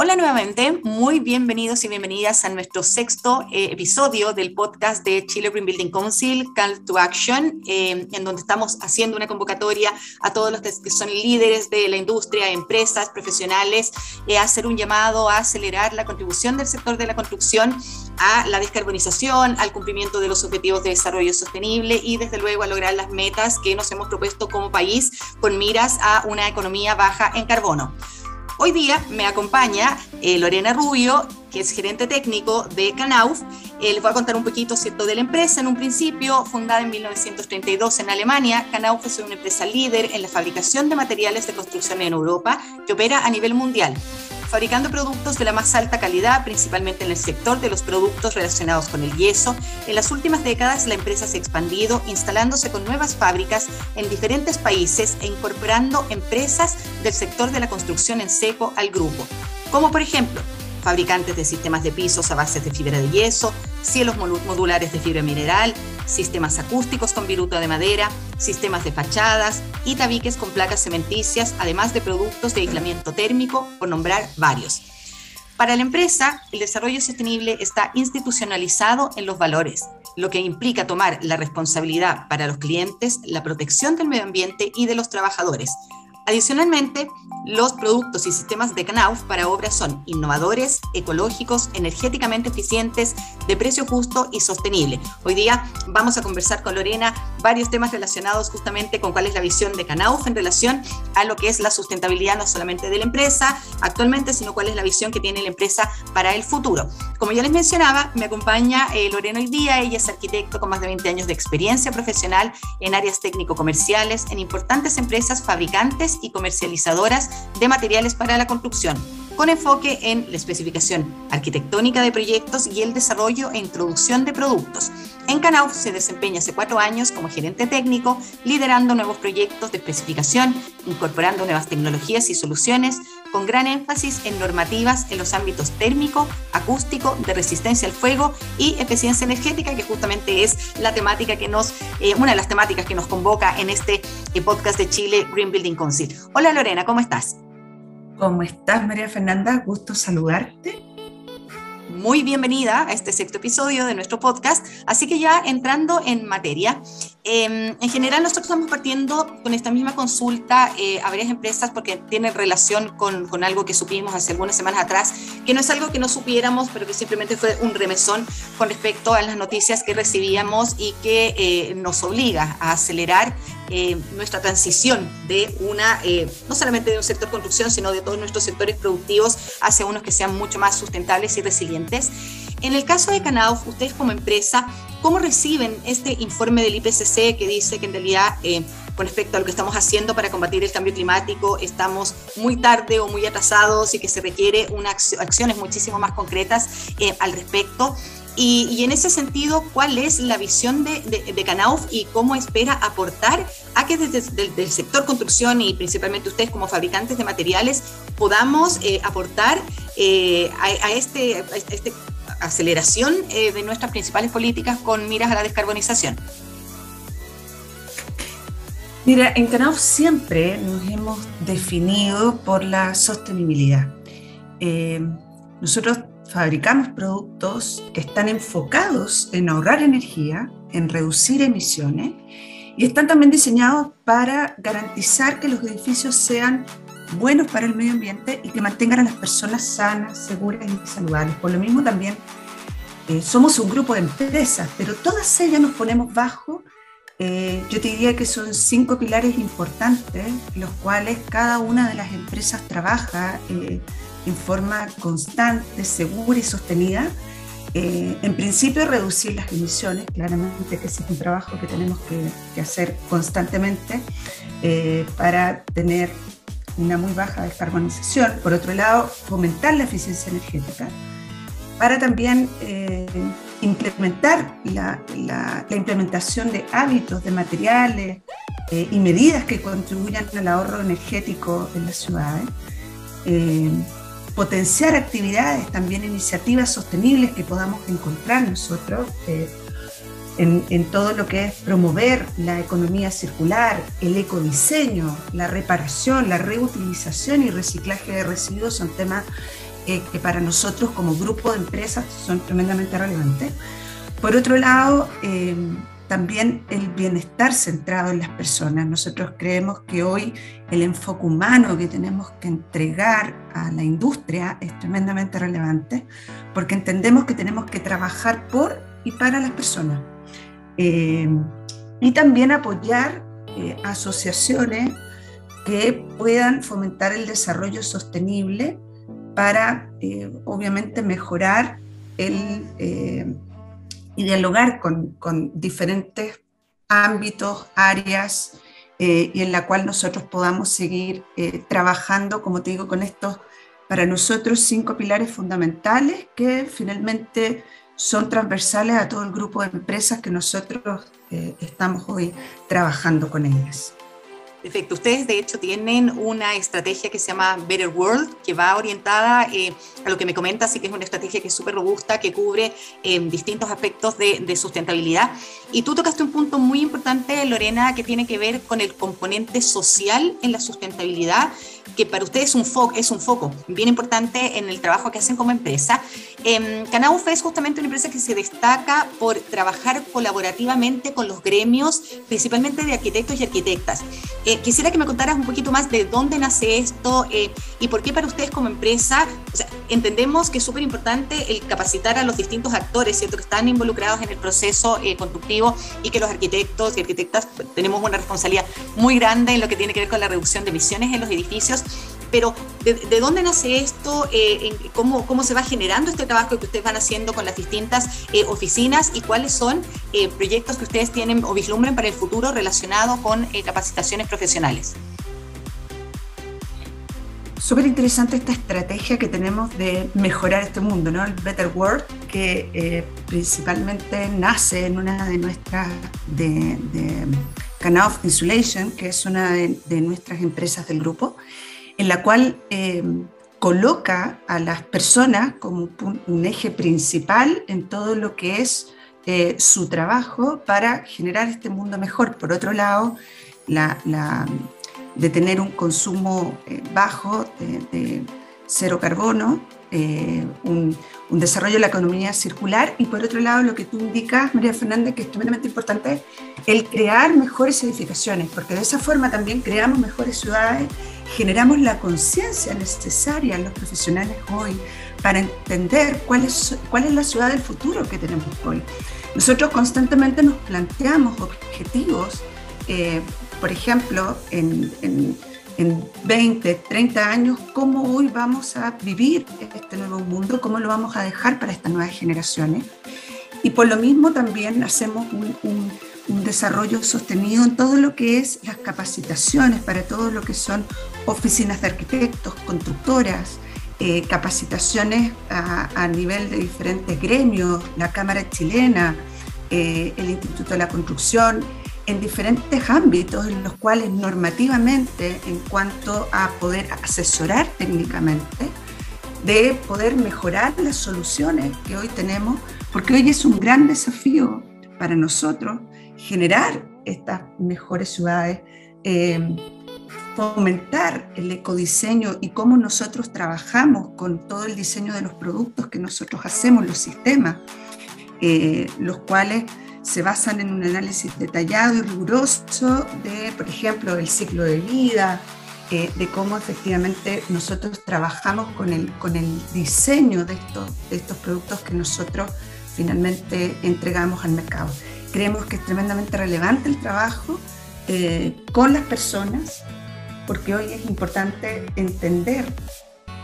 Hola nuevamente, muy bienvenidos y bienvenidas a nuestro sexto eh, episodio del podcast de Chile Green Building Council, Call to Action, eh, en donde estamos haciendo una convocatoria a todos los que son líderes de la industria, empresas, profesionales, eh, a hacer un llamado a acelerar la contribución del sector de la construcción a la descarbonización, al cumplimiento de los objetivos de desarrollo sostenible y desde luego a lograr las metas que nos hemos propuesto como país con miras a una economía baja en carbono. Hoy día me acompaña eh, Lorena Rubio, que es gerente técnico de Knauf. Eh, les voy a contar un poquito ¿cierto? de la empresa. En un principio, fundada en 1932 en Alemania, Knauf es una empresa líder en la fabricación de materiales de construcción en Europa que opera a nivel mundial fabricando productos de la más alta calidad, principalmente en el sector de los productos relacionados con el yeso. En las últimas décadas la empresa se ha expandido, instalándose con nuevas fábricas en diferentes países e incorporando empresas del sector de la construcción en seco al grupo, como por ejemplo fabricantes de sistemas de pisos a base de fibra de yeso, cielos modulares de fibra mineral, sistemas acústicos con viruta de madera, sistemas de fachadas y tabiques con placas cementicias, además de productos de aislamiento térmico, por nombrar varios. Para la empresa, el desarrollo sostenible está institucionalizado en los valores, lo que implica tomar la responsabilidad para los clientes, la protección del medio ambiente y de los trabajadores, Adicionalmente, los productos y sistemas de Knauf para obras son innovadores, ecológicos, energéticamente eficientes, de precio justo y sostenible. Hoy día vamos a conversar con Lorena varios temas relacionados justamente con cuál es la visión de Knauf en relación a lo que es la sustentabilidad no solamente de la empresa actualmente, sino cuál es la visión que tiene la empresa para el futuro. Como ya les mencionaba, me acompaña eh, Lorena hoy día. Ella es arquitecto con más de 20 años de experiencia profesional en áreas técnico-comerciales en importantes empresas fabricantes y comercializadoras de materiales para la construcción, con enfoque en la especificación arquitectónica de proyectos y el desarrollo e introducción de productos. En Canauf se desempeña hace cuatro años como gerente técnico, liderando nuevos proyectos de especificación, incorporando nuevas tecnologías y soluciones, con gran énfasis en normativas en los ámbitos térmico, acústico, de resistencia al fuego y eficiencia energética, que justamente es la temática que nos, eh, una de las temáticas que nos convoca en este eh, podcast de Chile Green Building Council. Hola Lorena, ¿cómo estás? ¿Cómo estás, María Fernanda? Gusto saludarte muy bienvenida a este sexto episodio de nuestro podcast. Así que ya entrando en materia, em, en general nosotros estamos partiendo con esta misma consulta eh, a varias empresas porque tiene relación con, con, algo que supimos hace algunas semanas atrás, que no es algo que no supiéramos, pero que simplemente fue un remesón con respecto a las noticias que recibíamos y que eh, nos obliga a acelerar eh, nuestra transición de una, eh, no solamente de un sector construcción, sino de todos nuestros sectores productivos hacia unos que sean mucho más sustentables y resilientes. En el caso de Canauf, ustedes como empresa, ¿cómo reciben este informe del IPCC que dice que en realidad, eh, con respecto a lo que estamos haciendo para combatir el cambio climático, estamos muy tarde o muy atrasados y que se requiere unas acciones muchísimo más concretas al respecto? Y, en ese sentido, ¿cuál es la visión de, de, Canauf y cómo espera aportar a que desde el sector construcción y principalmente ustedes como fabricantes de materiales podamos eh, aportar eh, a, este, esta aceleración eh, de nuestras principales políticas con miras a la descarbonización? Mira, en Canauf siempre nos hemos definido por la sostenibilidad. nosotros fabricamos productos que están enfocados en ahorrar energía, en reducir emisiones y están también diseñados para garantizar que los edificios sean buenos para el medio ambiente y que mantengan a las personas sanas, seguras y saludables. Por lo mismo también eh, somos un grupo de empresas, pero todas ellas nos ponemos bajo, eh, yo te diría que son cinco pilares importantes, los cuales cada una de las empresas trabaja. Eh, en forma constante, segura y sostenida. Eh, en principio, reducir las emisiones, claramente que ese es un trabajo que tenemos que, hacer constantemente eh, para tener una muy baja descarbonización. Por otro lado, fomentar la eficiencia energética para también eh, implementar la, la, implementación de hábitos, de materiales y medidas que contribuyan al ahorro energético en las ciudades potenciar actividades, también iniciativas sostenibles que podamos encontrar nosotros eh, en, todo lo que es promover la economía circular, el ecodiseño, la reparación, la reutilización y reciclaje de residuos son temas eh, que para nosotros como grupo de empresas son tremendamente relevantes. Por otro lado, eh, también el bienestar centrado en las personas. Nosotros creemos que hoy el enfoque humano que tenemos que entregar a la industria es tremendamente relevante porque entendemos que tenemos que trabajar por y para las personas. Eh, y también apoyar eh, asociaciones que puedan fomentar el desarrollo sostenible para, eh, obviamente, mejorar el y dialogar con, con diferentes ámbitos, áreas, y en la cual nosotros podamos seguir trabajando, como te digo, con estos, para nosotros, cinco pilares fundamentales que finalmente son transversales a todo el grupo de empresas que nosotros eh, estamos hoy trabajando con ellas. Perfecto. Ustedes, de hecho, tienen una estrategia que se llama Better World, que va orientada eh, a lo que me comentas, y que es una estrategia que es súper robusta, que cubre eh, distintos aspectos de, de, sustentabilidad. Y tú tocaste un punto muy importante, Lorena, que tiene que ver con el componente social en la sustentabilidad, que para ustedes es un, foco, es un foco bien importante en el trabajo que hacen como empresa. Eh, es justamente una empresa que se destaca por trabajar colaborativamente con los gremios, principalmente de arquitectos y arquitectas. Eh, quisiera que me contaras un poquito más de dónde nace esto eh, y por qué para ustedes como empresa, entendemos que es súper importante el capacitar a los distintos actores, ¿cierto? Que están involucrados en el proceso eh, constructivo y que los arquitectos y arquitectas pues, tenemos una responsabilidad muy grande en lo que tiene que ver con la reducción de emisiones en los edificios pero ¿de, dónde nace esto? Eh, cómo, ¿Cómo se va generando este trabajo que ustedes van haciendo con las distintas eh, oficinas y cuáles son eh, proyectos que ustedes tienen o vislumbren para el futuro relacionados con capacitaciones profesionales? Súper interesante esta estrategia que tenemos de mejorar este mundo, ¿no? El Better World, que principalmente nace en una de nuestras, de, de Canoff Insulation, que es una de, de nuestras empresas del grupo, en la cual eh, coloca a las personas como un, eje principal en todo lo que es eh, su trabajo para generar este mundo mejor. Por otro lado, la, de tener un consumo eh, bajo de, cero carbono, un, un, desarrollo de la economía circular y por otro lado lo que tú indicas, María Fernández, que es tremendamente importante, el crear mejores edificaciones, porque de esa forma también creamos mejores ciudades generamos la conciencia necesaria en los profesionales hoy para entender cuál es, cuál es la ciudad del futuro que tenemos hoy. Nosotros constantemente nos planteamos objetivos, eh, por ejemplo, en, en, en 20, 30 años, cómo hoy vamos a vivir este nuevo mundo, cómo lo vamos a dejar para estas nuevas generaciones. Y por lo mismo también hacemos un, un un desarrollo sostenido en todo lo que es las capacitaciones para todo lo que son oficinas de arquitectos, constructoras, eh, capacitaciones a, nivel de diferentes gremios, la Cámara Chilena, eh, el Instituto de la Construcción, en diferentes ámbitos en los cuales normativamente, en cuanto a poder asesorar técnicamente, de poder mejorar las soluciones que hoy tenemos, porque hoy es un gran desafío para nosotros generar estas mejores ciudades, eh, fomentar el ecodiseño y cómo nosotros trabajamos con todo el diseño de los productos que nosotros hacemos, los sistemas, eh, los cuales se basan en un análisis detallado y riguroso de, por ejemplo, el ciclo de vida, eh, de cómo efectivamente nosotros trabajamos con el, con el diseño de estos, de estos productos que nosotros finalmente entregamos al mercado. Creemos que es tremendamente relevante el trabajo eh, con las personas, porque hoy es importante entender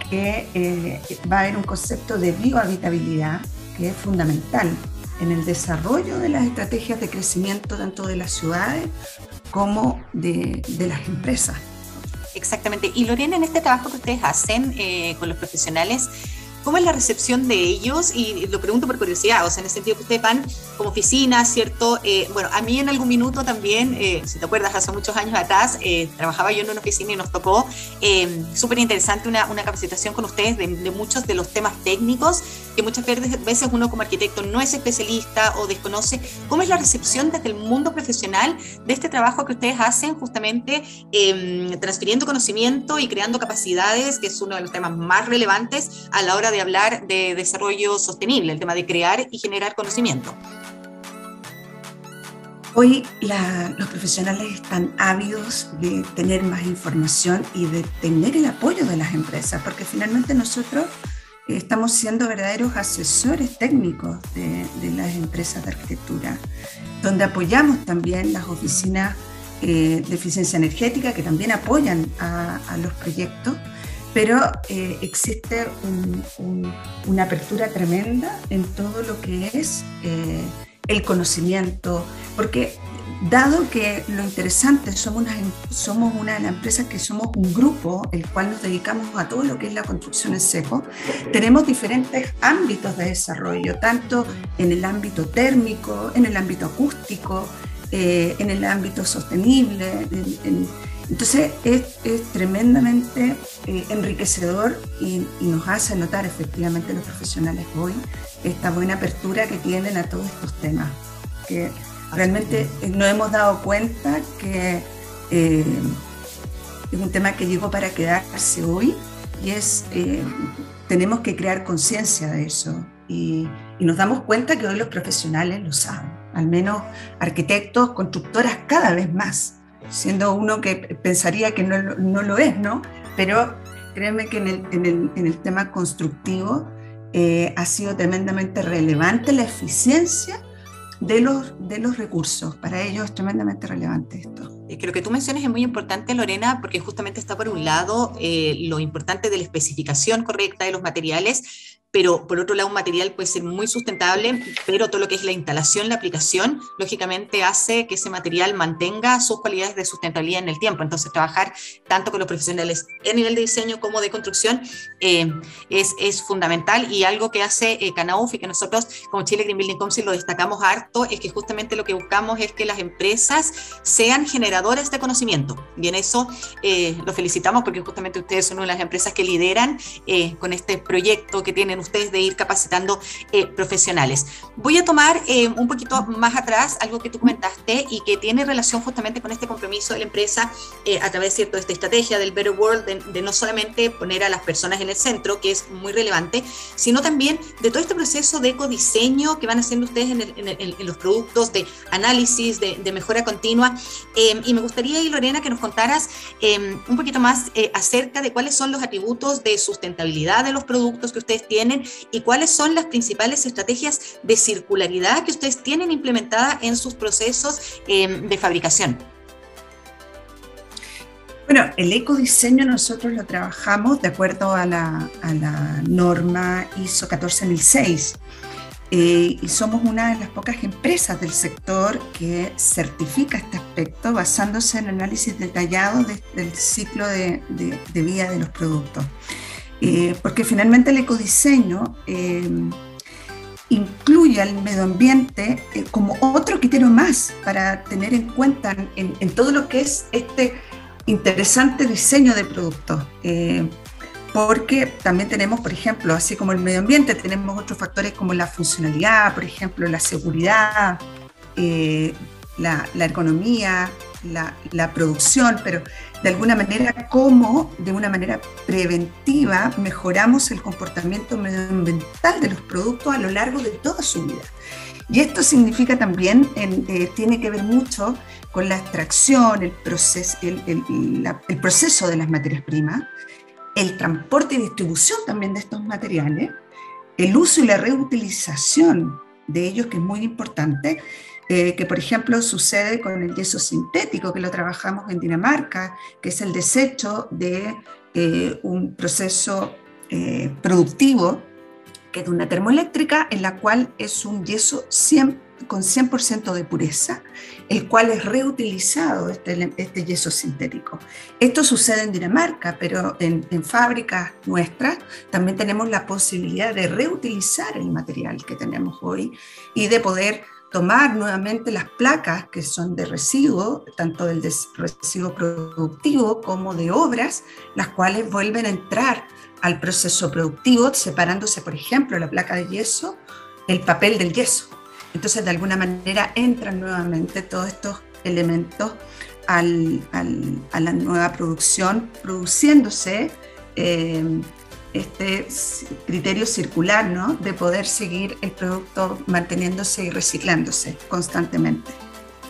que eh, va a haber un concepto de biohabitabilidad que es fundamental en el desarrollo de las estrategias de crecimiento tanto de las ciudades como de, de las empresas. Exactamente. Y Lorena, en este trabajo que ustedes hacen eh, con los profesionales, ¿cómo es la recepción de ellos? Y lo pregunto por curiosidad, o sea, en el sentido que ustedes van como oficina, ¿cierto? Eh, bueno, a mí en algún minuto también, eh, si te acuerdas, hace muchos años atrás, eh, trabajaba yo en una oficina y nos tocó súper interesante una, una, capacitación con ustedes de, de, muchos de los temas técnicos que muchas veces uno como arquitecto no es especialista o desconoce. ¿Cómo es la recepción desde el mundo profesional de este trabajo que ustedes hacen justamente em, transfiriendo conocimiento y creando capacidades, que es uno de los temas más relevantes a la hora de hablar de desarrollo sostenible, el tema de crear y generar conocimiento? Hoy los profesionales están ávidos de tener más información y de tener el apoyo de las empresas, porque finalmente nosotros estamos siendo verdaderos asesores técnicos de, las empresas de arquitectura, donde apoyamos también las oficinas eh, de eficiencia energética que también apoyan a, los proyectos, pero eh, existe una apertura tremenda en todo lo que es eh, el conocimiento, porque dado que lo interesante, somos una, somos una de las empresas que somos un grupo, el cual nos dedicamos a todo lo que es la construcción en seco, tenemos diferentes ámbitos de desarrollo, tanto en el ámbito térmico, en el ámbito acústico, eh, en el ámbito sostenible. Entonces es, tremendamente eh, enriquecedor y, y, nos hace notar efectivamente los profesionales hoy esta buena apertura que tienen a todos estos temas. Que realmente eh, nos hemos dado cuenta que eh, es un tema que llegó para quedarse hoy y es, eh, tenemos que crear conciencia de eso. Y, nos damos cuenta que hoy los profesionales lo saben, al menos arquitectos, constructoras cada vez más, siendo uno que pensaría que no, no lo es, ¿no? Pero créeme que en el, en el, en el tema constructivo ha sido tremendamente relevante la eficiencia de los, de los recursos. Para ellos es tremendamente relevante esto. Creo que tú mencionas es muy importante, Lorena, porque justamente está por un lado eh, lo importante de la especificación correcta de los materiales, pero por otro lado un material puede ser muy sustentable, pero todo lo que es la instalación, la aplicación, lógicamente hace que ese material mantenga sus cualidades de sustentabilidad en el tiempo. Entonces, trabajar tanto con los profesionales en nivel de diseño como de construcción eh, es, es, fundamental y algo que hace eh, Canauf y que nosotros como Chile Green Building Council lo destacamos harto es que justamente lo que buscamos es que las empresas sean generadoras de conocimiento y en eso eh, lo felicitamos porque justamente ustedes son una de las empresas que lideran eh, con este proyecto que tienen ustedes de ir capacitando eh, profesionales. Voy a tomar eh, un poquito más atrás algo que tú comentaste y que tiene relación justamente con este compromiso de la empresa eh, a través ¿cierto? de esta estrategia del Better World, de, no solamente poner a las personas en el centro, que es muy relevante, sino también de todo este proceso de ecodiseño que van haciendo ustedes en, los productos de análisis, de, de mejora continua. y me gustaría, y Lorena, que nos contaras un poquito más acerca de cuáles son los atributos de sustentabilidad de los productos que ustedes tienen y cuáles son las principales estrategias de circularidad que ustedes tienen implementada en sus procesos em, de fabricación. Bueno, el ecodiseño nosotros lo trabajamos de acuerdo a la, norma ISO 14006 eh, y somos una de las pocas empresas del sector que certifica este aspecto basándose en análisis detallado del ciclo de, de vida de los productos. Eh, porque finalmente el ecodiseño eh, incluye al medio ambiente eh, como otro criterio más para tener en cuenta en, todo lo que es este interesante diseño de productos. porque también tenemos, por ejemplo, así como el medio ambiente, tenemos otros factores como la funcionalidad, por ejemplo, la seguridad, la, la, economía, la, producción, pero de alguna manera cómo de una manera preventiva mejoramos el comportamiento medioambiental de los productos a lo largo de toda su vida. Y esto significa también, eh, tiene que ver mucho con la extracción, el, proceso, el, el proceso de las materias primas, el transporte y distribución también de estos materiales, el uso y la reutilización de ellos, que es muy importante, eh, que por ejemplo sucede con el yeso sintético, que lo trabajamos en Dinamarca, que es el desecho de eh, un proceso eh, productivo, que es de una termoeléctrica, en la cual es un yeso con 100% de pureza, el cual es reutilizado, este, este, yeso sintético. Esto sucede en Dinamarca, pero en, en fábricas nuestras también tenemos la posibilidad de reutilizar el material que tenemos hoy y de poder tomar nuevamente las placas que son de residuo, tanto del residuo productivo como de obras, las cuales vuelven a entrar al proceso productivo, separándose, por ejemplo, la placa de yeso, el papel del yeso. Entonces, de alguna manera, entran nuevamente todos estos elementos a la nueva producción, produciéndose eh, este criterio circular, ¿no? De poder seguir el producto manteniéndose y reciclándose constantemente.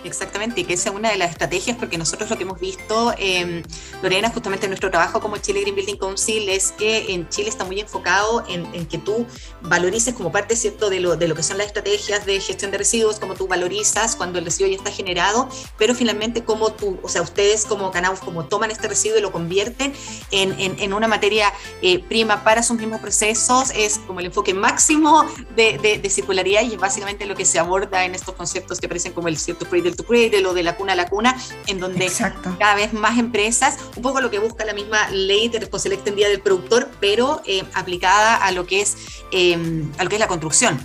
Exactamente, y que esa es una de las estrategias, porque nosotros lo que hemos visto, eh, Lorena, justamente en nuestro trabajo como Chile Green Building Council, es que en Chile está muy enfocado en, que tú valorices como parte, ¿cierto?, de lo, de lo que son las estrategias de gestión de residuos, como tú valorizas cuando el residuo ya está generado, pero finalmente como tú, o sea, ustedes como Canaus, como toman este residuo y lo convierten en, en, una materia eh, prima para sus mismos procesos, es como el enfoque máximo de, de, circularidad y es básicamente lo que se aborda en estos conceptos que aparecen como el cierto cradle to lo de la cuna a la cuna, en donde cada vez más empresas, un poco lo que busca la misma ley de responsabilidad extendida del productor, pero eh, aplicada a lo que es em, a lo que es la construcción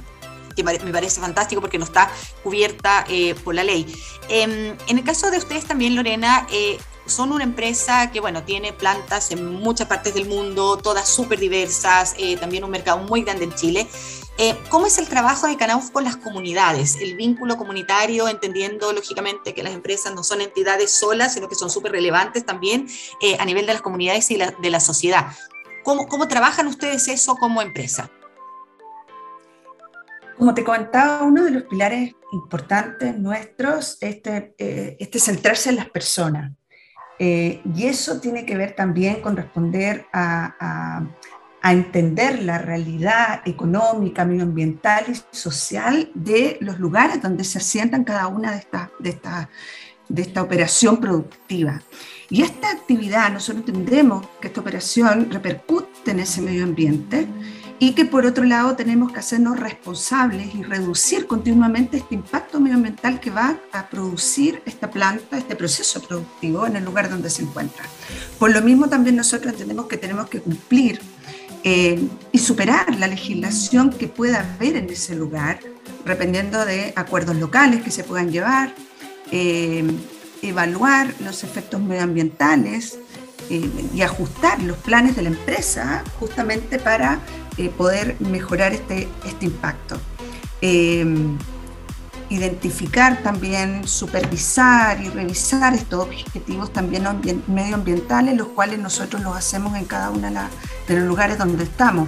que me parece fantástico porque no está cubierta eh, por la ley. Em, en el caso de ustedes también, Lorena, eh, son una empresa que, bueno, tiene plantas en muchas partes del mundo, todas súper diversas, también un mercado muy grande en Chile. Eh, ¿Cómo es el trabajo de Canauf con las comunidades? El vínculo comunitario, entendiendo lógicamente que las empresas no son entidades solas, sino que son súper relevantes también eh, a nivel de las comunidades y de la sociedad. ¿Cómo, ¿Cómo trabajan ustedes eso como empresa? Como te comentaba, uno de los pilares importantes nuestros es este, eh, este centrarse en las personas. y eso tiene que ver también con responder a entender la realidad económica, medioambiental y social de los lugares donde se asientan cada una de estas de esta, de esta operación productiva. Y esta actividad, nosotros entendemos que esta operación repercute en ese medio ambiente y que por otro lado tenemos que hacernos responsables y reducir continuamente este impacto medioambiental que va a producir esta planta, este proceso productivo en el lugar donde se encuentra. Por lo mismo también nosotros entendemos que tenemos que cumplir eh, y superar la legislación que pueda haber en ese lugar, dependiendo de acuerdos locales que se puedan llevar, eh, evaluar los efectos medioambientales eh, y ajustar los planes de la empresa justamente para poder mejorar este, este impacto identificar también, supervisar y revisar estos objetivos también medioambientales, los cuales nosotros los hacemos en cada uno de los lugares donde estamos.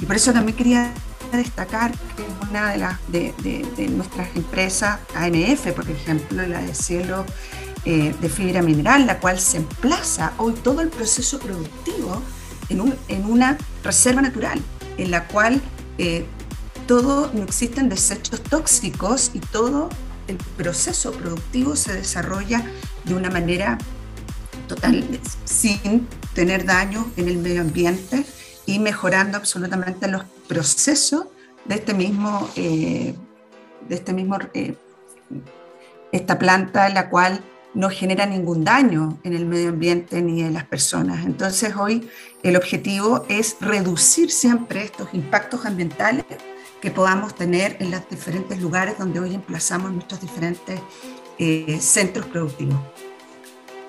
Y por eso también quería destacar que una de, las de, nuestras empresas, ANF, por ejemplo, la de cielo eh, de fibra mineral, la cual se emplaza hoy todo el proceso productivo en, en una reserva natural, en la cual eh, todo, no existen desechos tóxicos y todo el proceso productivo se desarrolla de una manera total, sin tener daño en el medio ambiente y mejorando absolutamente los procesos de este mismo, eh, de este mismo eh, esta planta, la cual no genera ningún daño en el medio ambiente ni en las personas. Entonces hoy el objetivo es reducir siempre estos impactos ambientales que podamos tener en los diferentes lugares donde hoy emplazamos nuestros diferentes eh, centros productivos.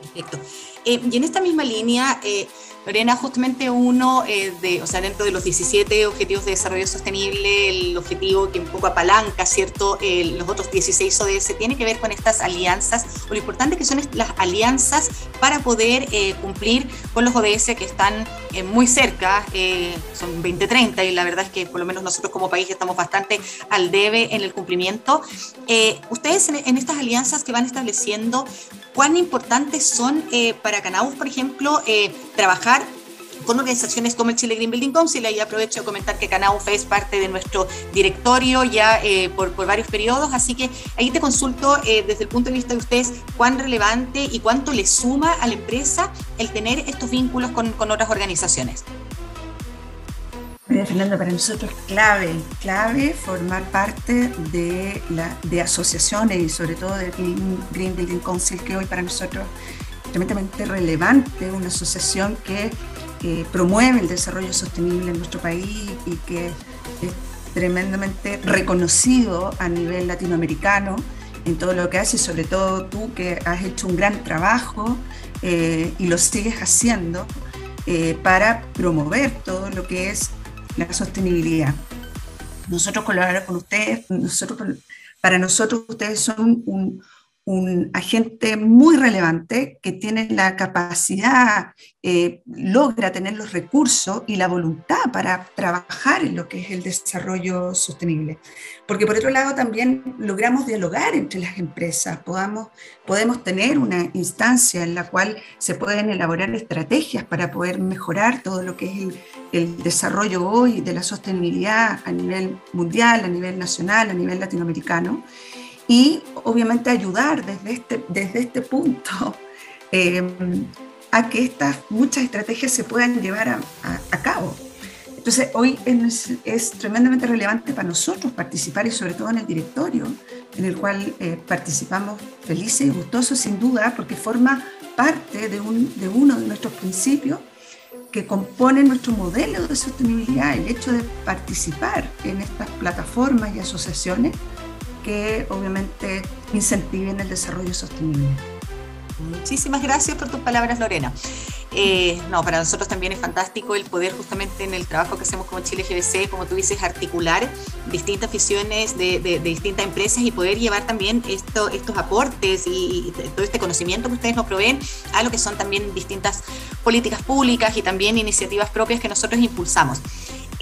Perfecto. Eh, y en esta misma línea, eh, Lorena, justamente uno eh, de, o sea, dentro de los 17 objetivos de desarrollo sostenible, el objetivo que un poco apalanca, ¿cierto? los otros 16 ODS tiene que ver con estas alianzas, o lo importante que son las alianzas para poder cumplir con los ODS que están muy cerca, son 2030, y la verdad es que por lo menos nosotros como país estamos bastante al debe en el cumplimiento. ustedes en, en, estas alianzas que van estableciendo, ¿cuán importantes son para para Canaús, por ejemplo, eh, trabajar con organizaciones como el Chile Green Building Council. Ahí aprovecho de comentar que Canauf es parte de nuestro directorio ya eh, por, varios periodos, así que ahí te consulto eh, desde el punto de vista de ustedes cuán relevante y cuánto le suma a la empresa el tener estos vínculos con, con otras organizaciones. Fernando, para nosotros es clave, clave formar parte de, la, de asociaciones y sobre todo del Green Building Council, que hoy para nosotros tremendamente relevante, una asociación que promueve el desarrollo sostenible en nuestro país y que tremendamente reconocido a nivel latinoamericano en todo lo que haces, sobre todo tú que has hecho un gran trabajo eh, y lo sigues haciendo eh, para promover todo lo que es la sostenibilidad. Nosotros colaboramos con ustedes, nosotros, para nosotros ustedes son un, un agente muy relevante que tiene la capacidad, eh, logra tener los recursos y la voluntad para trabajar en lo que es el desarrollo sostenible. Porque por otro lado también logramos dialogar entre las empresas, podamos, podemos tener una instancia en la cual se pueden elaborar estrategias para poder mejorar todo lo que es el, el desarrollo hoy de la sostenibilidad a nivel mundial, a nivel nacional, a nivel latinoamericano y obviamente ayudar desde este, desde este punto eh, a que estas muchas estrategias se puedan llevar a, cabo. Entonces, hoy es, es, tremendamente relevante para nosotros participar y sobre todo en el directorio, en el cual eh, participamos felices y gustosos sin duda, porque forma parte de, un, de uno de nuestros principios que compone nuestro modelo de sostenibilidad, el hecho de participar en estas plataformas y asociaciones que obviamente incentiven el desarrollo sostenible. Muchísimas gracias por tus palabras, Lorena. Eh, no, para nosotros también es fantástico el poder justamente en el trabajo que hacemos como Chile GBC, como tú dices, articular distintas visiones de, de, de distintas empresas y poder llevar también esto, estos aportes y, y, todo este conocimiento que ustedes nos proveen a lo que son también distintas políticas públicas y también iniciativas propias que nosotros impulsamos.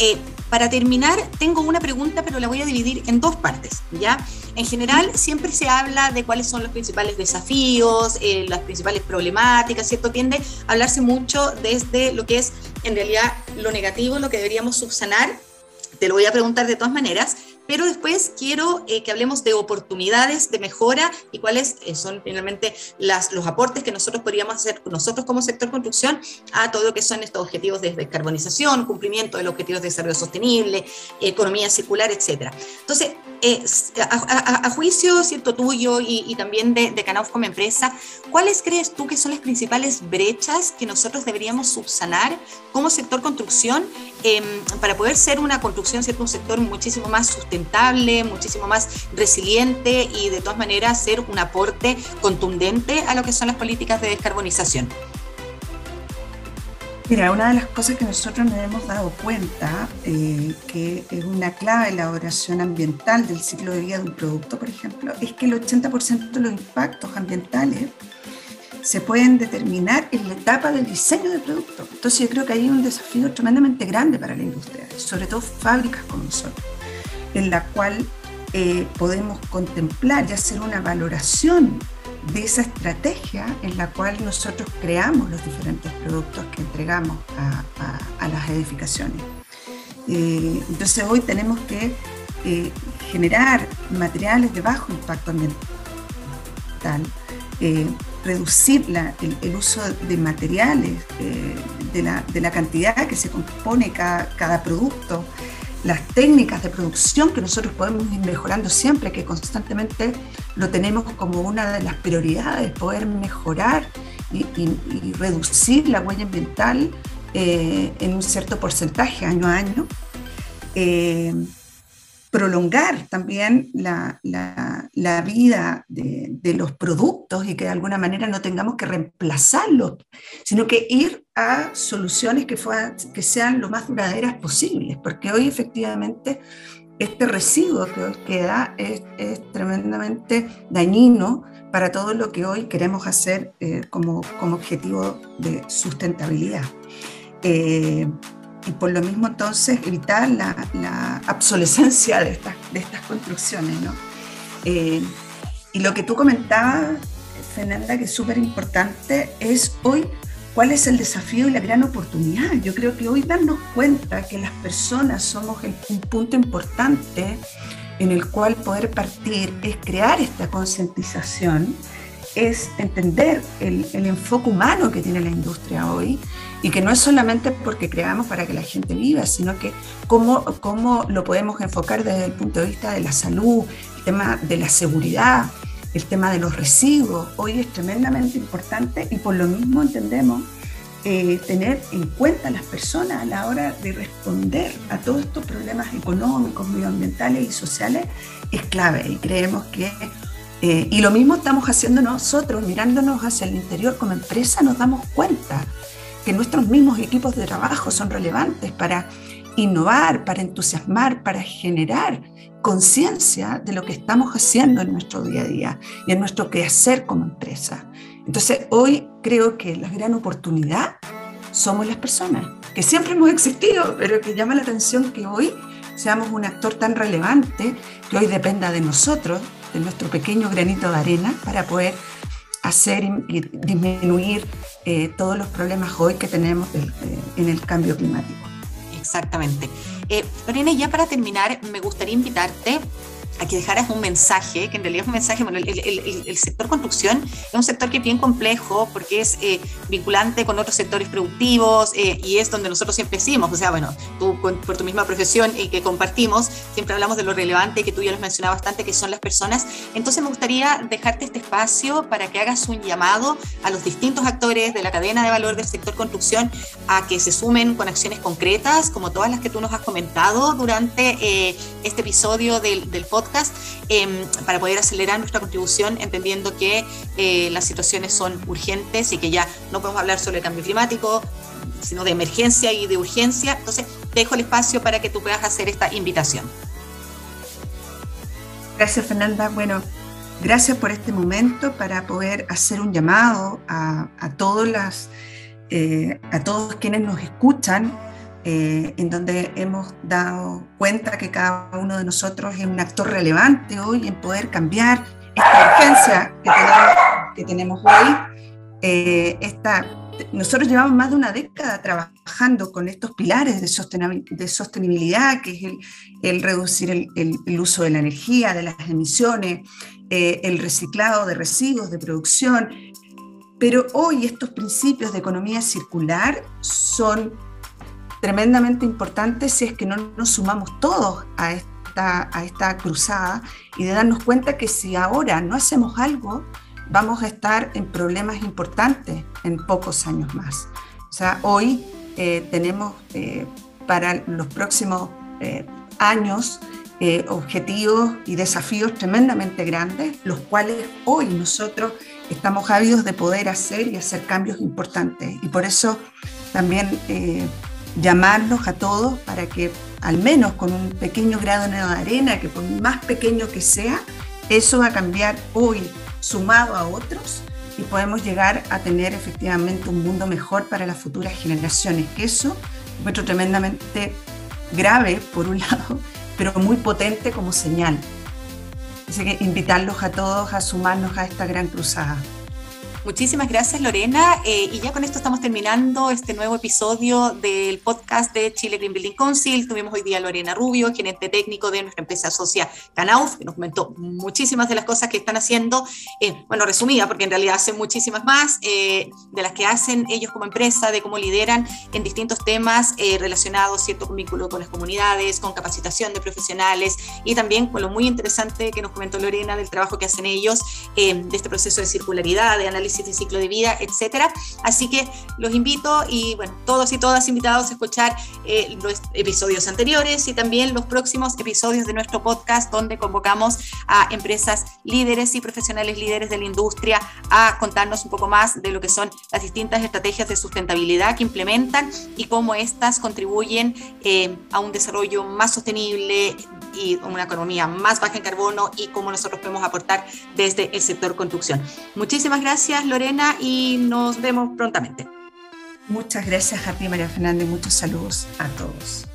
Eh, para terminar, tengo una pregunta, pero la voy a dividir en dos partes, ¿ya? En general, siempre se habla de cuáles son los principales desafíos, eh, las principales problemáticas, ¿cierto? Tiende a hablarse mucho desde lo que es, en realidad, lo negativo, lo que deberíamos subsanar. Te lo voy a preguntar de todas maneras, pero después quiero eh, que hablemos de oportunidades de mejora y cuáles eh, son finalmente los aportes que nosotros podríamos hacer nosotros como sector construcción a todo lo que son estos objetivos de descarbonización, cumplimiento de los objetivos de desarrollo sostenible, economía circular, etcétera. Entonces, eh, a, juicio cierto tuyo y, también de, de Canauf como empresa, ¿cuáles crees tú que son las principales brechas que nosotros deberíamos subsanar como sector construcción eh, para poder ser una construcción, cierto, un sector muchísimo más sustentable, muchísimo más resiliente y de todas maneras ser un aporte contundente a lo que son las políticas de descarbonización? Mira, una de las cosas que nosotros nos hemos dado cuenta, eh, que es una clave en la elaboración ambiental del ciclo de vida de un producto, por ejemplo, es que el 80% de los impactos ambientales se pueden determinar en la etapa del diseño del producto. Entonces yo creo que hay un desafío tremendamente grande para la industria, sobre todo fábricas como nosotros, en la cual eh, podemos contemplar y hacer una valoración de esa estrategia en la cual nosotros creamos los diferentes productos que entregamos a, las edificaciones. Eh, entonces hoy tenemos que eh, generar materiales de bajo impacto ambiental, eh, reducir el, el, uso de materiales, eh, de la, de, la, cantidad que se compone cada, cada producto, las técnicas de producción que nosotros podemos ir mejorando siempre, que constantemente lo tenemos como una de las prioridades, poder mejorar y, reducir la huella ambiental eh, en un cierto porcentaje año a año. Eh, prolongar también la, la, vida de, de, los productos y que de alguna manera no tengamos que reemplazarlos, sino que ir a soluciones que, que sean lo más duraderas posibles, porque hoy efectivamente este residuo que hoy queda es, es tremendamente dañino para todo lo que hoy queremos hacer eh, como, como objetivo de sustentabilidad. Eh, y por lo mismo entonces evitar la, la obsolescencia de estas, de estas construcciones. ¿no? Eh, y lo que tú comentabas, Fernanda, que es súper importante, es hoy cuál es el desafío y la gran oportunidad. Yo creo que hoy darnos cuenta que las personas somos el, un punto importante en el cual poder partir es crear esta concientización, es entender el, el enfoque humano que tiene la industria hoy y que no es solamente porque creamos para que la gente viva, sino que cómo, cómo lo podemos enfocar desde el punto de vista de la salud, el tema de la seguridad, el tema de los residuos. Hoy es tremendamente importante y por lo mismo entendemos eh, tener en cuenta a las personas a la hora de responder a todos estos problemas económicos, medioambientales y sociales es clave y creemos que, eh, y lo mismo estamos haciendo nosotros, mirándonos hacia el interior como empresa, nos damos cuenta que nuestros mismos equipos de trabajo son relevantes para innovar, para entusiasmar, para generar conciencia de lo que estamos haciendo en nuestro día a día y en nuestro quehacer como empresa. Entonces, hoy creo que la gran oportunidad somos las personas, que siempre hemos existido, pero que llama la atención que hoy seamos un actor tan relevante que hoy dependa de nosotros, de nuestro pequeño granito de arena, para poder hacer y disminuir eh, todos los problemas hoy que tenemos eh, en el cambio climático. Exactamente. Eh, Lorena, ya para terminar, me gustaría invitarte a que dejaras un mensaje, que en realidad es un mensaje, bueno, el, sector construcción es un sector que es bien complejo porque es eh, vinculante con otros sectores productivos eh, y es donde nosotros siempre decimos, o sea, bueno, tú por tu misma profesión y que compartimos, siempre hablamos de lo relevante que tú ya lo has mencionado bastante, que son las personas. Entonces me gustaría dejarte este espacio para que hagas un llamado a los distintos actores de la cadena de valor del sector construcción a que se sumen con acciones concretas, como todas las que tú nos has comentado durante eh, este episodio del, del podcast Em, para poder acelerar nuestra contribución, entendiendo que eh, las situaciones son urgentes y que ya no podemos hablar solo de cambio climático, sino de emergencia y de urgencia. Entonces, dejo el espacio para que tú puedas hacer esta invitación. Gracias, Fernanda. Bueno, gracias por este momento para poder hacer un llamado a, todas las, eh, a todos quienes nos escuchan eh, en donde hemos dado cuenta que cada uno de nosotros es un actor relevante hoy en poder cambiar esta urgencia que tenemos, hoy. Eh, esta, nosotros llevamos más de una década trabajando con estos pilares de, sostenibilidad, que es el, reducir el, uso de la energía, de las emisiones, eh, el reciclado de residuos, de producción. Pero hoy estos principios de economía circular son tremendamente importante si es que no nos sumamos todos a esta, a esta cruzada y de darnos cuenta que si ahora no hacemos algo, vamos a estar en problemas importantes en pocos años más. O sea, hoy eh, tenemos eh, para los próximos eh, años objetivos y desafíos tremendamente grandes, los cuales hoy nosotros estamos ávidos de poder hacer y hacer cambios importantes. Y por eso también llamarlos a todos para que al menos con un pequeño grado de arena, que por más pequeño que sea, eso va a cambiar hoy sumado a otros y podemos llegar a tener efectivamente un mundo mejor para las futuras generaciones, que eso encuentro tremendamente grave por un lado, pero muy potente como señal. Así que invitarlos a todos a sumarnos a esta gran cruzada. Muchísimas gracias Lorena. Eh, y ya con esto estamos terminando este nuevo episodio del podcast de Chile Green Building Council. Tuvimos hoy día a Lorena Rubio, gerente técnico de nuestra empresa socia Canauf, que nos comentó muchísimas de las cosas que están haciendo, eh, bueno, resumida porque en realidad hacen muchísimas más, eh, de las que hacen ellos como empresa, de cómo lideran en distintos temas relacionados, cierto, con vínculo con las comunidades, con capacitación de profesionales y también con lo muy interesante que nos comentó Lorena del trabajo que hacen ellos, de este proceso de circularidad, de análisis de ciclo de vida, etcétera. Así que los invito y bueno, todos y todas invitados a escuchar eh, los episodios anteriores y también los próximos episodios de nuestro podcast donde convocamos a empresas líderes y profesionales líderes de la industria a contarnos un poco más de lo que son las distintas estrategias de sustentabilidad que implementan y cómo estas contribuyen eh, a un desarrollo más sostenible y una economía más baja en carbono y cómo nosotros podemos aportar desde el sector construcción. Muchísimas gracias Lorena y nos vemos prontamente. Muchas gracias a ti María Fernanda y muchos saludos a todos.